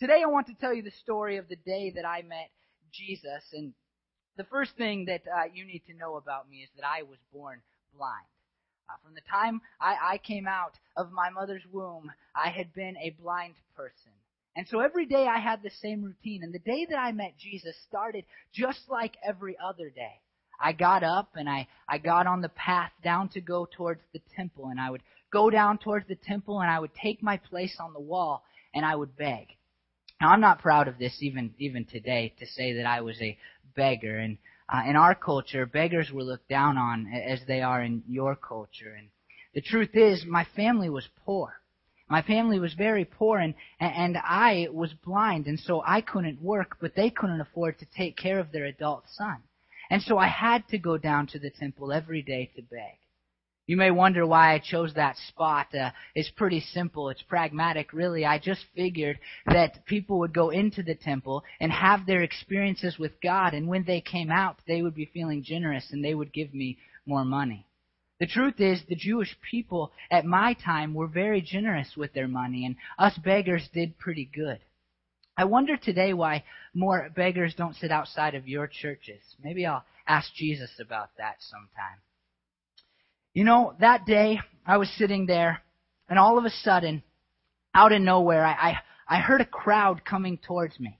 Today I want to tell you the story of the day that I met Jesus. And the first thing that uh, you need to know about me is that I was born blind. Uh, from the time I, I came out of my mother's womb, I had been a blind person. And so every day I had the same routine. And the day that I met Jesus started just like every other day. I got up and I, I got on the path down to go towards the temple. And I would go down towards the temple and I would take my place on the wall and I would beg. Now, I'm not proud of this even even today to say that I was a beggar. And uh, in our culture, beggars were looked down on as they are in your culture. And the truth is, my family was poor. My family was very poor, and and I was blind, and so I couldn't work, but they couldn't afford to take care of their adult son. And so I had to go down to the temple every day to beg. You may wonder why I chose that spot. Uh, it's pretty simple. It's pragmatic, really. I just figured that people would go into the temple and have their experiences with God, and when they came out, they would be feeling generous and they would give me more money. The truth is, the Jewish people at my time were very generous with their money, and us beggars did pretty good. I wonder today why more beggars don't sit outside of your churches. Maybe I'll ask Jesus about that sometime. You know, that day I was sitting there, and all of a sudden, out of nowhere, I, I, I heard a crowd coming towards me.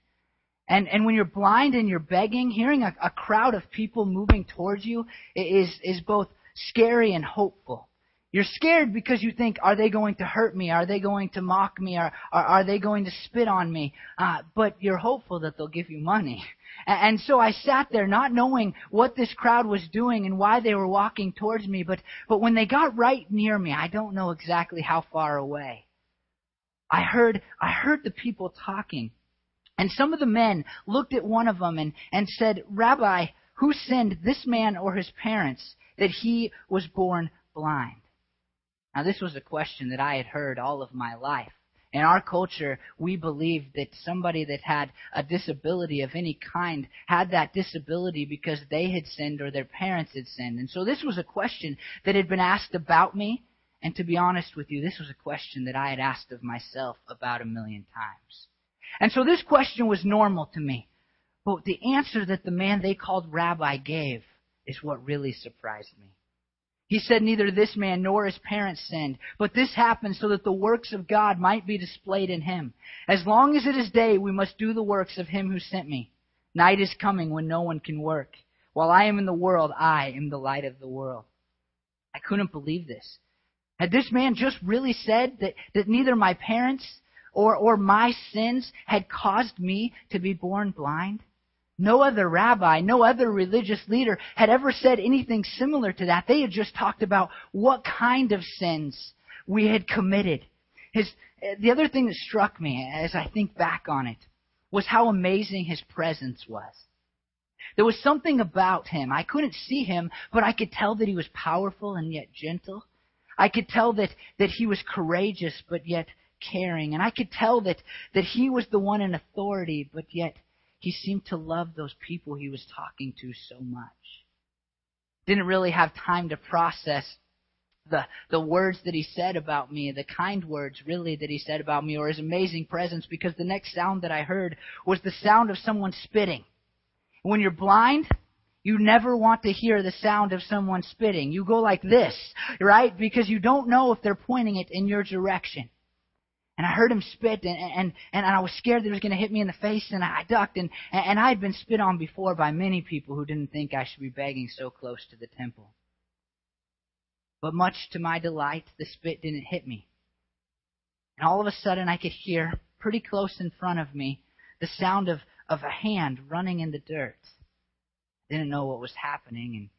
And, and when you're blind and you're begging, hearing a, a crowd of people moving towards you is, is both scary and hopeful. You're scared because you think, are they going to hurt me? Are they going to mock me? Are, are, are they going to spit on me? Uh, but you're hopeful that they'll give you money. And so I sat there not knowing what this crowd was doing and why they were walking towards me, but, but when they got right near me, I don't know exactly how far away. I heard, I heard the people talking. And some of the men looked at one of them and, and said, Rabbi, who sinned, this man or his parents, that he was born blind? Now this was a question that I had heard all of my life. In our culture, we believed that somebody that had a disability of any kind had that disability because they had sinned or their parents had sinned. And so this was a question that had been asked about me. And to be honest with you, this was a question that I had asked of myself about a million times. And so this question was normal to me. But the answer that the man they called rabbi gave is what really surprised me. He said, Neither this man nor his parents sinned, but this happened so that the works of God might be displayed in him. As long as it is day, we must do the works of him who sent me. Night is coming when no one can work. While I am in the world, I am the light of the world. I couldn't believe this. Had this man just really said that, that neither my parents or, or my sins had caused me to be born blind? No other rabbi, no other religious leader had ever said anything similar to that. They had just talked about what kind of sins we had committed. His, the other thing that struck me as I think back on it was how amazing his presence was. There was something about him. I couldn't see him, but I could tell that he was powerful and yet gentle. I could tell that, that he was courageous but yet caring. And I could tell that, that he was the one in authority but yet he seemed to love those people he was talking to so much. Didn't really have time to process the, the words that he said about me, the kind words really that he said about me, or his amazing presence, because the next sound that I heard was the sound of someone spitting. When you're blind, you never want to hear the sound of someone spitting. You go like this, right? Because you don't know if they're pointing it in your direction. And I heard him spit, and, and, and I was scared that he was going to hit me in the face, and I ducked. And, and I had been spit on before by many people who didn't think I should be begging so close to the temple. But much to my delight, the spit didn't hit me. And all of a sudden, I could hear, pretty close in front of me, the sound of, of a hand running in the dirt. Didn't know what was happening, and,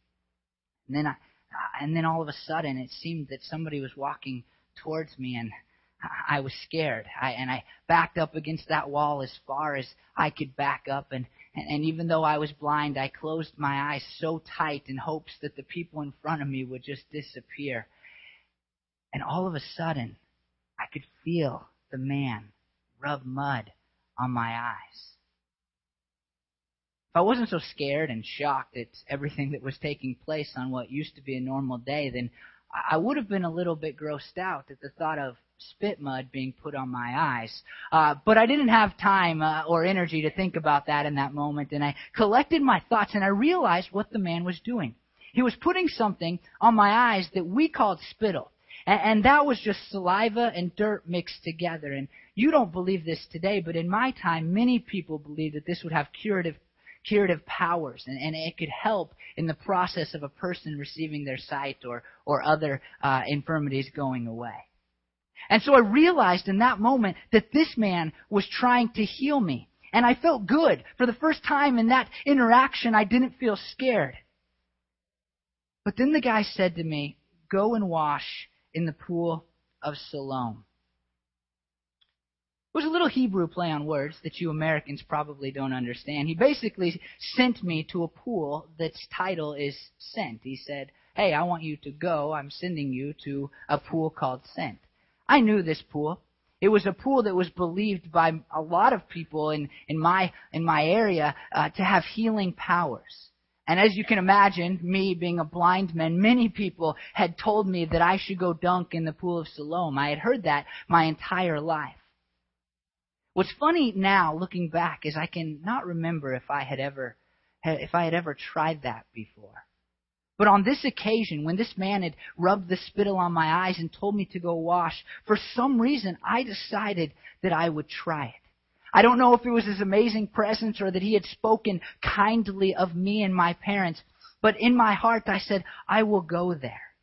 and then I, and then all of a sudden, it seemed that somebody was walking towards me, and I was scared. I, and I backed up against that wall as far as I could back up. And, and, and even though I was blind, I closed my eyes so tight in hopes that the people in front of me would just disappear. And all of a sudden, I could feel the man rub mud on my eyes. If I wasn't so scared and shocked at everything that was taking place on what used to be a normal day, then I would have been a little bit grossed out at the thought of spit mud being put on my eyes. Uh, but I didn't have time uh, or energy to think about that in that moment, and I collected my thoughts and I realized what the man was doing. He was putting something on my eyes that we called spittle. And, that was just saliva and dirt mixed together. And you don't believe this today, but in my time, many people believed that this would have curative curative powers, and, and it could help in the process of a person receiving their sight or, or other uh, infirmities going away. And so I realized in that moment that this man was trying to heal me. And I felt good. For the first time in that interaction, I didn't feel scared. But then the guy said to me, Go and wash in the pool of Siloam. It was a little Hebrew play on words that you Americans probably don't understand. He basically sent me to a pool that's title is Sent. He said, Hey, I want you to go. I'm sending you to a pool called Sent. I knew this pool. It was a pool that was believed by a lot of people in, in my in my area uh, to have healing powers. And as you can imagine, me being a blind man, many people had told me that I should go dunk in the pool of Siloam. I had heard that my entire life. What's funny now, looking back, is I can not remember if I had ever if I had ever tried that before. But on this occasion, when this man had rubbed the spittle on my eyes and told me to go wash, for some reason I decided that I would try it. I don't know if it was his amazing presence or that he had spoken kindly of me and my parents, but in my heart I said, I will go there.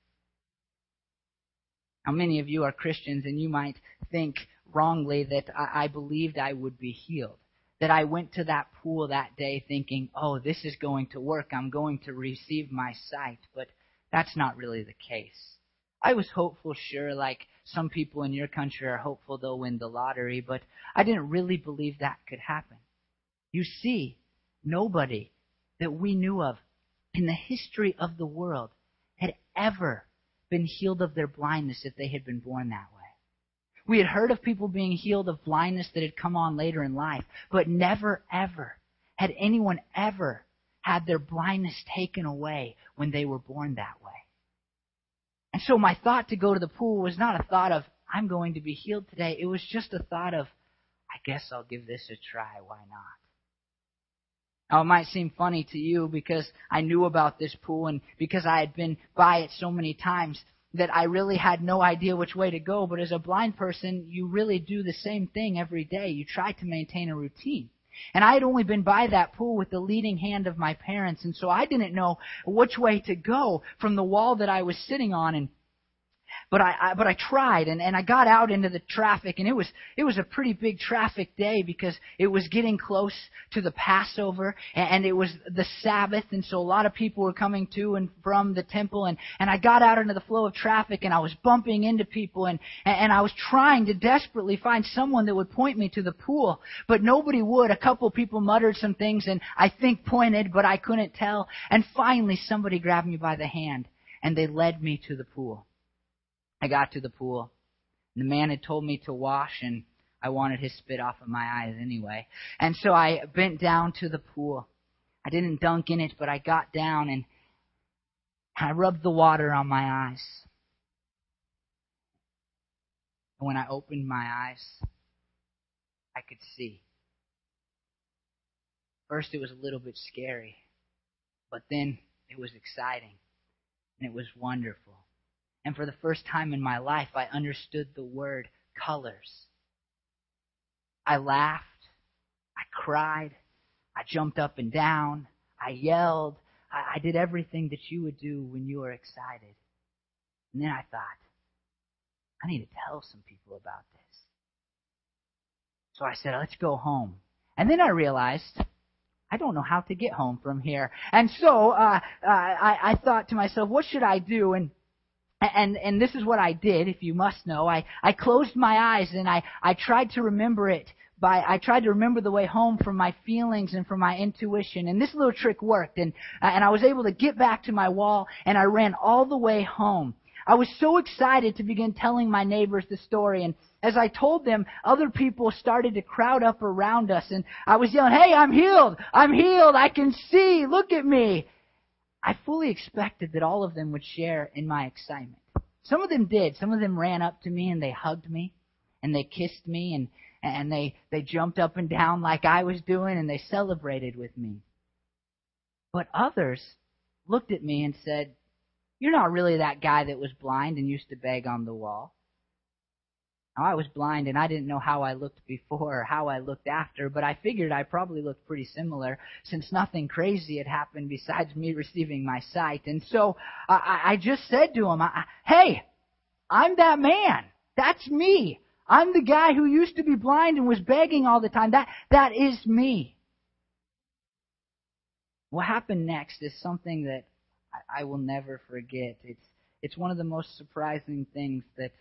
Now, many of you are Christians and you might think, wrongly that I, I believed I would be healed. That I went to that pool that day thinking, oh, this is going to work. I'm going to receive my sight. But that's not really the case. I was hopeful, sure, like some people in your country are hopeful they'll win the lottery, but I didn't really believe that could happen. You see, nobody that we knew of in the history of the world had ever been healed of their blindness if they had been born that way. We had heard of people being healed of blindness that had come on later in life, but never ever had anyone ever had their blindness taken away when they were born that way. And so my thought to go to the pool was not a thought of, I'm going to be healed today. It was just a thought of, I guess I'll give this a try. Why not? Now, it might seem funny to you because I knew about this pool and because I had been by it so many times that I really had no idea which way to go. But as a blind person, you really do the same thing every day. You try to maintain a routine. And I had only been by that pool with the leading hand of my parents, and so I didn't know which way to go from the wall that I was sitting on. And but I, I but I tried and, and I got out into the traffic and it was it was a pretty big traffic day because it was getting close to the Passover and, and it was the Sabbath and so a lot of people were coming to and from the temple and, and I got out into the flow of traffic and I was bumping into people and, and I was trying to desperately find someone that would point me to the pool, but nobody would. A couple people muttered some things and I think pointed, but I couldn't tell. And finally somebody grabbed me by the hand and they led me to the pool. I got to the pool. And The man had told me to wash, and I wanted his spit off of my eyes anyway. And so I bent down to the pool. I didn't dunk in it, but I got down and I rubbed the water on my eyes. And when I opened my eyes, I could see. First, it was a little bit scary, but then it was exciting and it was wonderful. And for the first time in my life, I understood the word colors. I laughed. I cried. I jumped up and down. I yelled. I, I did everything that you would do when you are excited. And then I thought, I need to tell some people about this. So I said, let's go home. And then I realized I don't know how to get home from here. And so uh, I, I thought to myself, what should I do? And and and this is what I did, if you must know. I I closed my eyes and I I tried to remember it by I tried to remember the way home from my feelings and from my intuition. And this little trick worked, and uh, and I was able to get back to my wall, and I ran all the way home. I was so excited to begin telling my neighbors the story, and as I told them, other people started to crowd up around us, and I was yelling, "Hey, I'm healed! I'm healed! I can see! Look at me!" I fully expected that all of them would share in my excitement. Some of them did. Some of them ran up to me and they hugged me and they kissed me and, and they, they jumped up and down like I was doing and they celebrated with me. But others looked at me and said, You're not really that guy that was blind and used to beg on the wall. I was blind and I didn't know how I looked before or how I looked after, but I figured I probably looked pretty similar since nothing crazy had happened besides me receiving my sight. And so I, I just said to him, Hey, I'm that man. That's me. I'm the guy who used to be blind and was begging all the time. That, that is me. What happened next is something that I, I will never forget. It's, it's one of the most surprising things that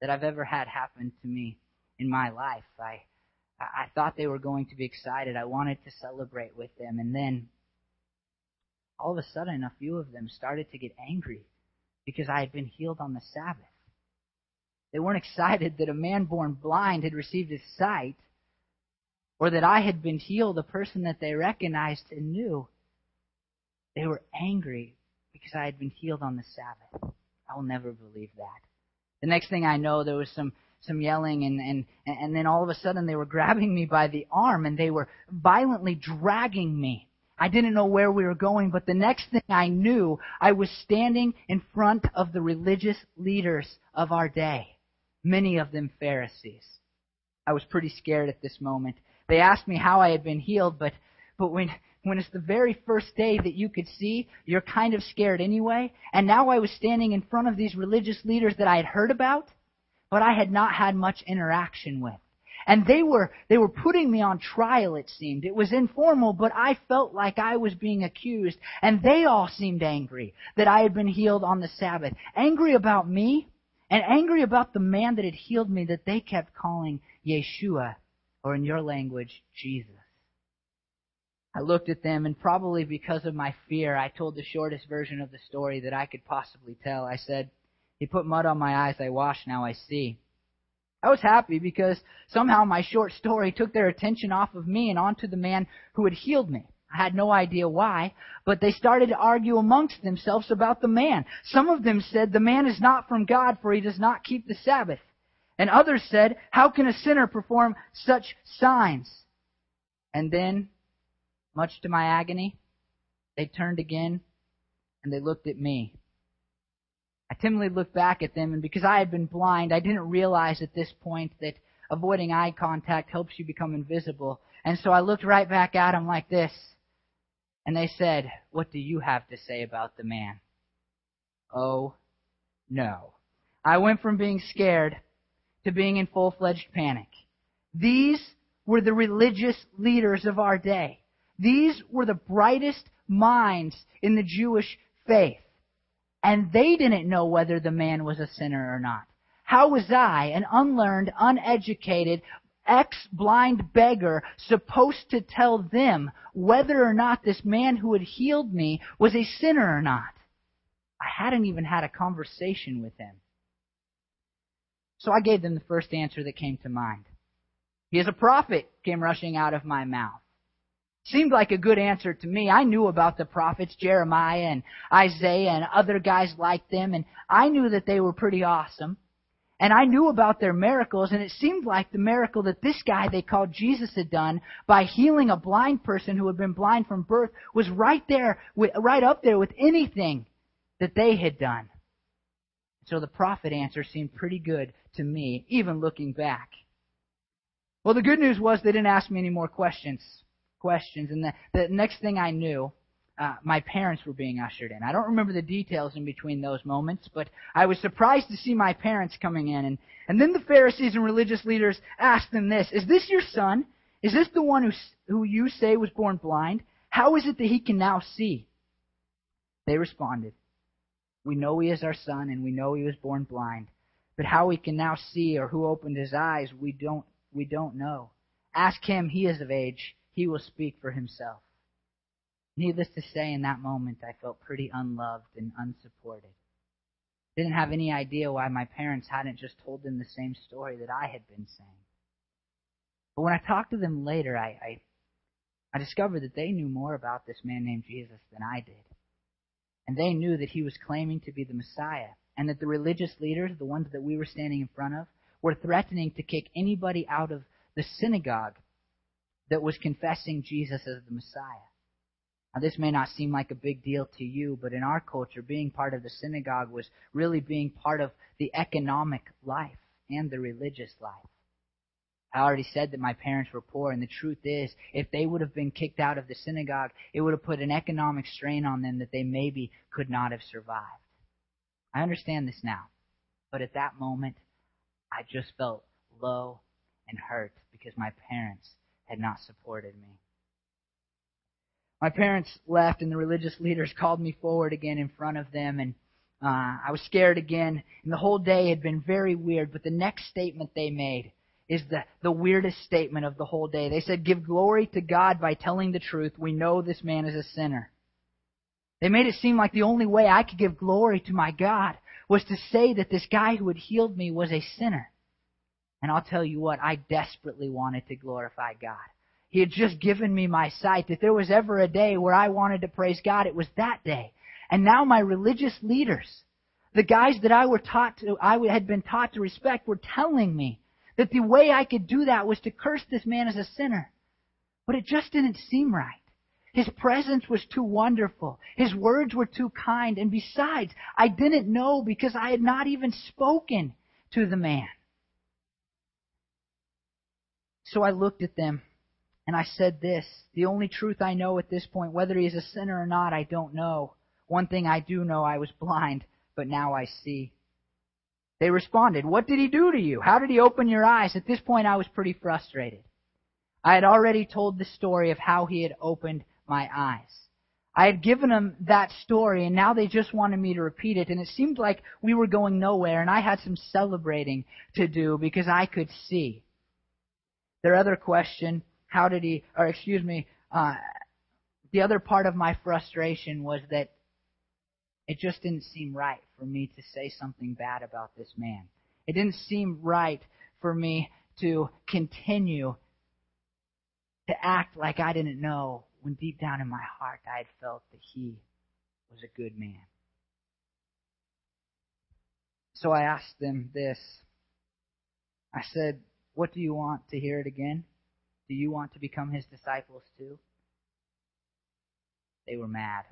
that I've ever had happen to me in my life. I I thought they were going to be excited. I wanted to celebrate with them, and then all of a sudden, a few of them started to get angry because I had been healed on the Sabbath. They weren't excited that a man born blind had received his sight, or that I had been healed, a person that they recognized and knew. They were angry because I had been healed on the Sabbath. I will never believe that. The next thing I know, there was some some yelling and and and then all of a sudden they were grabbing me by the arm and they were violently dragging me. I didn't know where we were going, but the next thing I knew, I was standing in front of the religious leaders of our day, many of them Pharisees. I was pretty scared at this moment. They asked me how I had been healed, but but when when it's the very first day that you could see, you're kind of scared anyway. And now I was standing in front of these religious leaders that I had heard about, but I had not had much interaction with. And they were, they were putting me on trial, it seemed. It was informal, but I felt like I was being accused. And they all seemed angry that I had been healed on the Sabbath. Angry about me, and angry about the man that had healed me that they kept calling Yeshua, or in your language, Jesus. I looked at them, and probably because of my fear, I told the shortest version of the story that I could possibly tell. I said, He put mud on my eyes, I wash, now I see. I was happy because somehow my short story took their attention off of me and onto the man who had healed me. I had no idea why, but they started to argue amongst themselves about the man. Some of them said, The man is not from God, for he does not keep the Sabbath. And others said, How can a sinner perform such signs? And then much to my agony, they turned again and they looked at me. I timidly looked back at them, and because I had been blind, I didn't realize at this point that avoiding eye contact helps you become invisible. And so I looked right back at them like this, and they said, What do you have to say about the man? Oh, no. I went from being scared to being in full fledged panic. These were the religious leaders of our day. These were the brightest minds in the Jewish faith. And they didn't know whether the man was a sinner or not. How was I, an unlearned, uneducated, ex-blind beggar, supposed to tell them whether or not this man who had healed me was a sinner or not? I hadn't even had a conversation with him. So I gave them the first answer that came to mind. He is a prophet, came rushing out of my mouth. Seemed like a good answer to me. I knew about the prophets, Jeremiah and Isaiah and other guys like them, and I knew that they were pretty awesome. And I knew about their miracles, and it seemed like the miracle that this guy they called Jesus had done by healing a blind person who had been blind from birth was right there, right up there with anything that they had done. So the prophet answer seemed pretty good to me, even looking back. Well, the good news was they didn't ask me any more questions questions. And the, the next thing I knew, uh, my parents were being ushered in. I don't remember the details in between those moments, but I was surprised to see my parents coming in. And, and then the Pharisees and religious leaders asked them this Is this your son? Is this the one who, who you say was born blind? How is it that he can now see? They responded, We know he is our son, and we know he was born blind. But how he can now see or who opened his eyes, we don't, we don't know. Ask him, he is of age he will speak for himself. Needless to say, in that moment, I felt pretty unloved and unsupported. Didn't have any idea why my parents hadn't just told them the same story that I had been saying. But when I talked to them later, I, I, I discovered that they knew more about this man named Jesus than I did. And they knew that he was claiming to be the Messiah, and that the religious leaders, the ones that we were standing in front of, were threatening to kick anybody out of the synagogue that was confessing Jesus as the Messiah. Now, this may not seem like a big deal to you, but in our culture, being part of the synagogue was really being part of the economic life and the religious life. I already said that my parents were poor, and the truth is, if they would have been kicked out of the synagogue, it would have put an economic strain on them that they maybe could not have survived. I understand this now, but at that moment, I just felt low and hurt because my parents had not supported me. My parents left, and the religious leaders called me forward again in front of them, and uh, I was scared again. And the whole day had been very weird. But the next statement they made is the, the weirdest statement of the whole day. They said, Give glory to God by telling the truth. We know this man is a sinner. They made it seem like the only way I could give glory to my God was to say that this guy who had healed me was a sinner. And I'll tell you what, I desperately wanted to glorify God. He had just given me my sight. If there was ever a day where I wanted to praise God, it was that day. And now my religious leaders, the guys that I were taught to, I had been taught to respect, were telling me that the way I could do that was to curse this man as a sinner. But it just didn't seem right. His presence was too wonderful. His words were too kind. And besides, I didn't know because I had not even spoken to the man. So I looked at them and I said this The only truth I know at this point, whether he is a sinner or not, I don't know. One thing I do know I was blind, but now I see. They responded, What did he do to you? How did he open your eyes? At this point, I was pretty frustrated. I had already told the story of how he had opened my eyes. I had given them that story, and now they just wanted me to repeat it, and it seemed like we were going nowhere, and I had some celebrating to do because I could see. Their other question, how did he, or excuse me, uh, the other part of my frustration was that it just didn't seem right for me to say something bad about this man. It didn't seem right for me to continue to act like I didn't know when deep down in my heart I had felt that he was a good man. So I asked them this. I said, What do you want to hear it again? Do you want to become his disciples too? They were mad.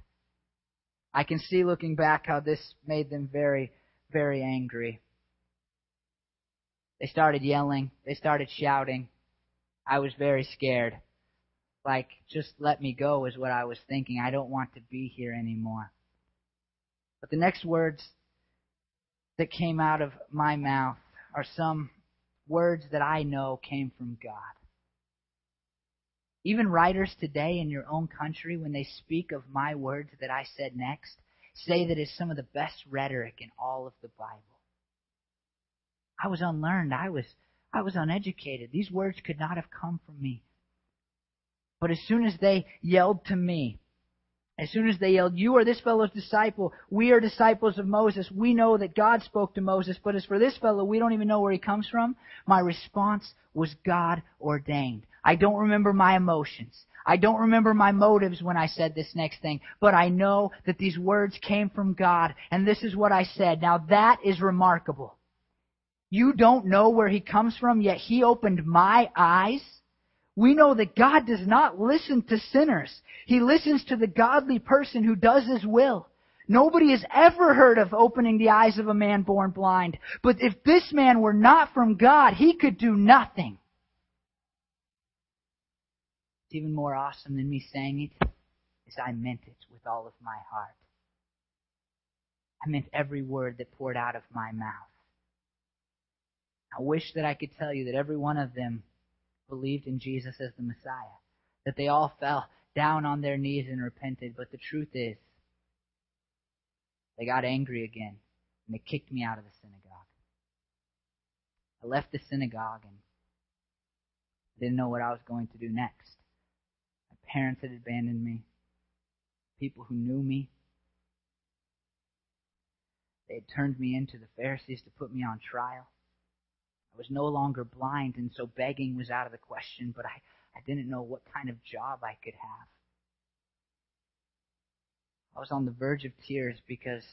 I can see looking back how this made them very, very angry. They started yelling. They started shouting. I was very scared. Like, just let me go is what I was thinking. I don't want to be here anymore. But the next words that came out of my mouth are some words that I know came from God. Even writers today in your own country, when they speak of my words that I said next, say that it's some of the best rhetoric in all of the Bible. I was unlearned. I was, I was uneducated. These words could not have come from me. But as soon as they yelled to me, as soon as they yelled, You are this fellow's disciple. We are disciples of Moses. We know that God spoke to Moses. But as for this fellow, we don't even know where he comes from. My response was God ordained. I don't remember my emotions. I don't remember my motives when I said this next thing. But I know that these words came from God. And this is what I said. Now that is remarkable. You don't know where he comes from, yet he opened my eyes we know that God does not listen to sinners. He listens to the godly person who does His will. Nobody has ever heard of opening the eyes of a man born blind. But if this man were not from God, he could do nothing. It's even more awesome than me saying it is I meant it with all of my heart. I meant every word that poured out of my mouth. I wish that I could tell you that every one of them believed in Jesus as the Messiah, that they all fell down on their knees and repented. But the truth is, they got angry again and they kicked me out of the synagogue. I left the synagogue and I didn't know what I was going to do next. My parents had abandoned me. People who knew me. They had turned me into the Pharisees to put me on trial. Was no longer blind, and so begging was out of the question, but I, I didn't know what kind of job I could have. I was on the verge of tears because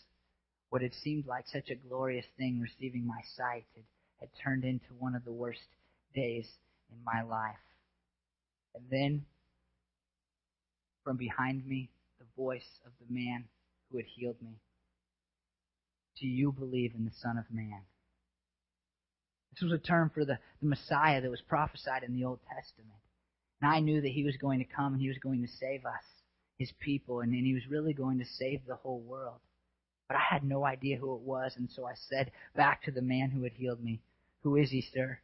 what had seemed like such a glorious thing, receiving my sight, had, had turned into one of the worst days in my life. And then, from behind me, the voice of the man who had healed me. Do you believe in the Son of Man? This was a term for the, the Messiah that was prophesied in the Old Testament. And I knew that he was going to come and he was going to save us, his people, and, and he was really going to save the whole world. But I had no idea who it was, and so I said back to the man who had healed me, Who is he, sir?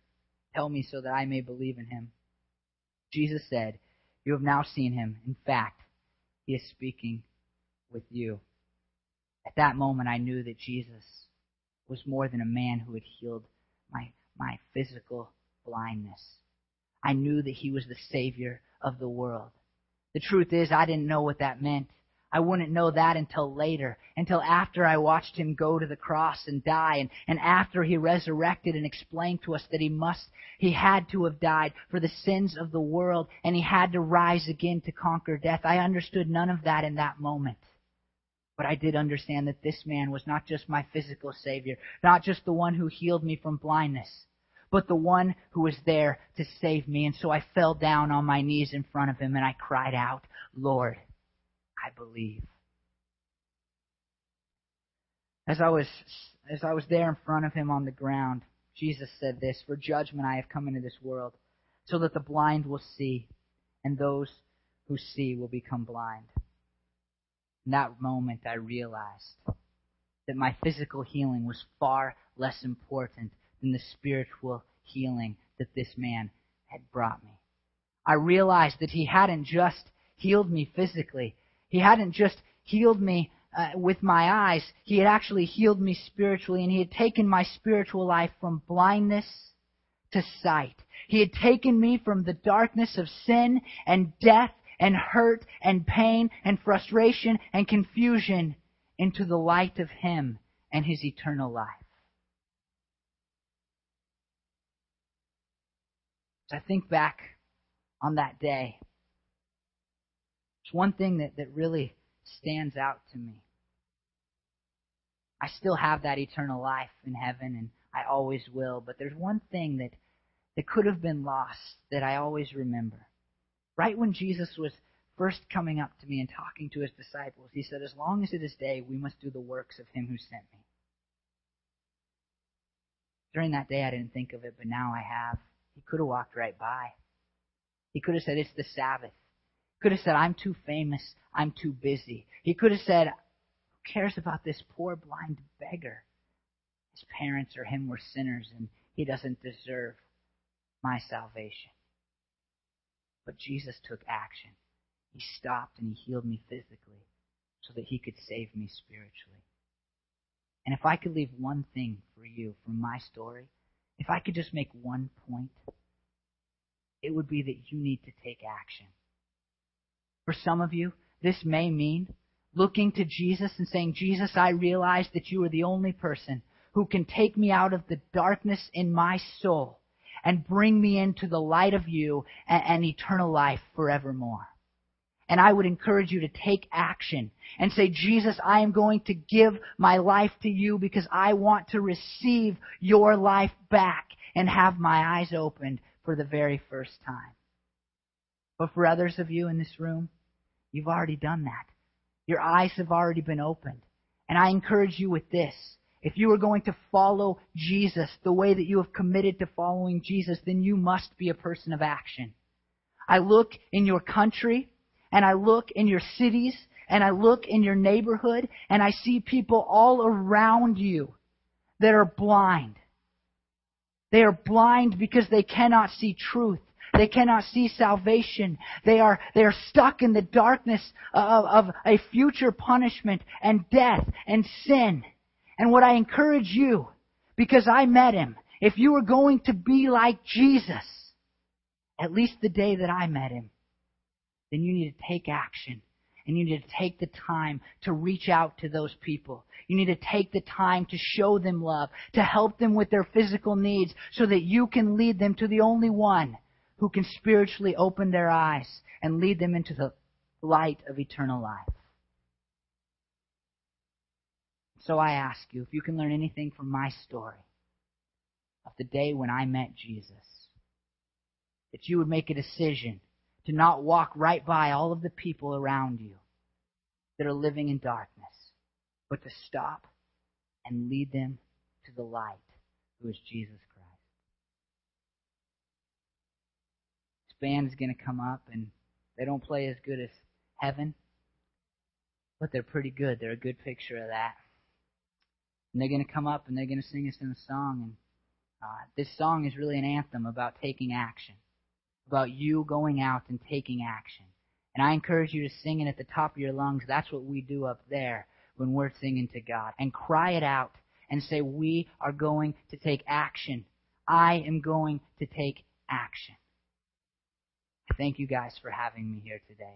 Tell me so that I may believe in him. Jesus said, You have now seen him. In fact, he is speaking with you. At that moment, I knew that Jesus was more than a man who had healed my, my physical blindness. I knew that he was the Savior of the world. The truth is, I didn't know what that meant. I wouldn't know that until later, until after I watched him go to the cross and die, and, and after he resurrected and explained to us that he must, he had to have died for the sins of the world, and he had to rise again to conquer death. I understood none of that in that moment. But I did understand that this man was not just my physical Savior, not just the one who healed me from blindness, but the one who was there to save me. And so I fell down on my knees in front of him and I cried out, Lord, I believe. As I was as I was there in front of him on the ground, Jesus said this, For judgment I have come into this world, so that the blind will see, and those who see will become blind. In that moment I realized that my physical healing was far less important than the spiritual healing that this man had brought me. I realized that he hadn't just healed me physically, he hadn't just healed me uh, with my eyes, He had actually healed me spiritually, and He had taken my spiritual life from blindness to sight. He had taken me from the darkness of sin and death and hurt and pain and frustration and confusion into the light of Him and His eternal life. As I think back on that day, it's one thing that, that really stands out to me. I still have that eternal life in heaven, and I always will, but there's one thing that, that could have been lost that I always remember. Right when Jesus was first coming up to me and talking to his disciples, he said, As long as it is day, we must do the works of him who sent me. During that day, I didn't think of it, but now I have. He could have walked right by. He could have said, It's the Sabbath could have said, I'm too famous. I'm too busy. He could have said, Who cares about this poor blind beggar? His parents or him were sinners and he doesn't deserve my salvation. But Jesus took action. He stopped and he healed me physically so that he could save me spiritually. And if I could leave one thing for you from my story, if I could just make one point, it would be that you need to take action. For some of you, this may mean looking to Jesus and saying, Jesus, I realize that you are the only person who can take me out of the darkness in my soul and bring me into the light of you and, and eternal life forevermore. And I would encourage you to take action and say, Jesus, I am going to give my life to you because I want to receive your life back and have my eyes opened for the very first time. But for others of you in this room, you've already done that. Your eyes have already been opened. And I encourage you with this. If you are going to follow Jesus the way that you have committed to following Jesus, then you must be a person of action. I look in your country, and I look in your cities, and I look in your neighborhood, and I see people all around you that are blind. They are blind because they cannot see truth. They cannot see salvation. They are, they are stuck in the darkness of, of a future punishment and death and sin. And what I encourage you, because I met him, if you are going to be like Jesus, at least the day that I met him, then you need to take action. And you need to take the time to reach out to those people. You need to take the time to show them love, to help them with their physical needs so that you can lead them to the only one who can spiritually open their eyes and lead them into the light of eternal life. So I ask you, if you can learn anything from my story of the day when I met Jesus, that you would make a decision to not walk right by all of the people around you that are living in darkness, but to stop and lead them to the light, who is Jesus Christ. This band is going to come up, and they don't play as good as heaven, but they're pretty good. They're a good picture of that. And they're going to come up and they're going to sing us in a song. And uh, this song is really an anthem about taking action, about you going out and taking action. And I encourage you to sing it at the top of your lungs. That's what we do up there when we're singing to God. And cry it out and say, We are going to take action. I am going to take action. Thank you guys for having me here today.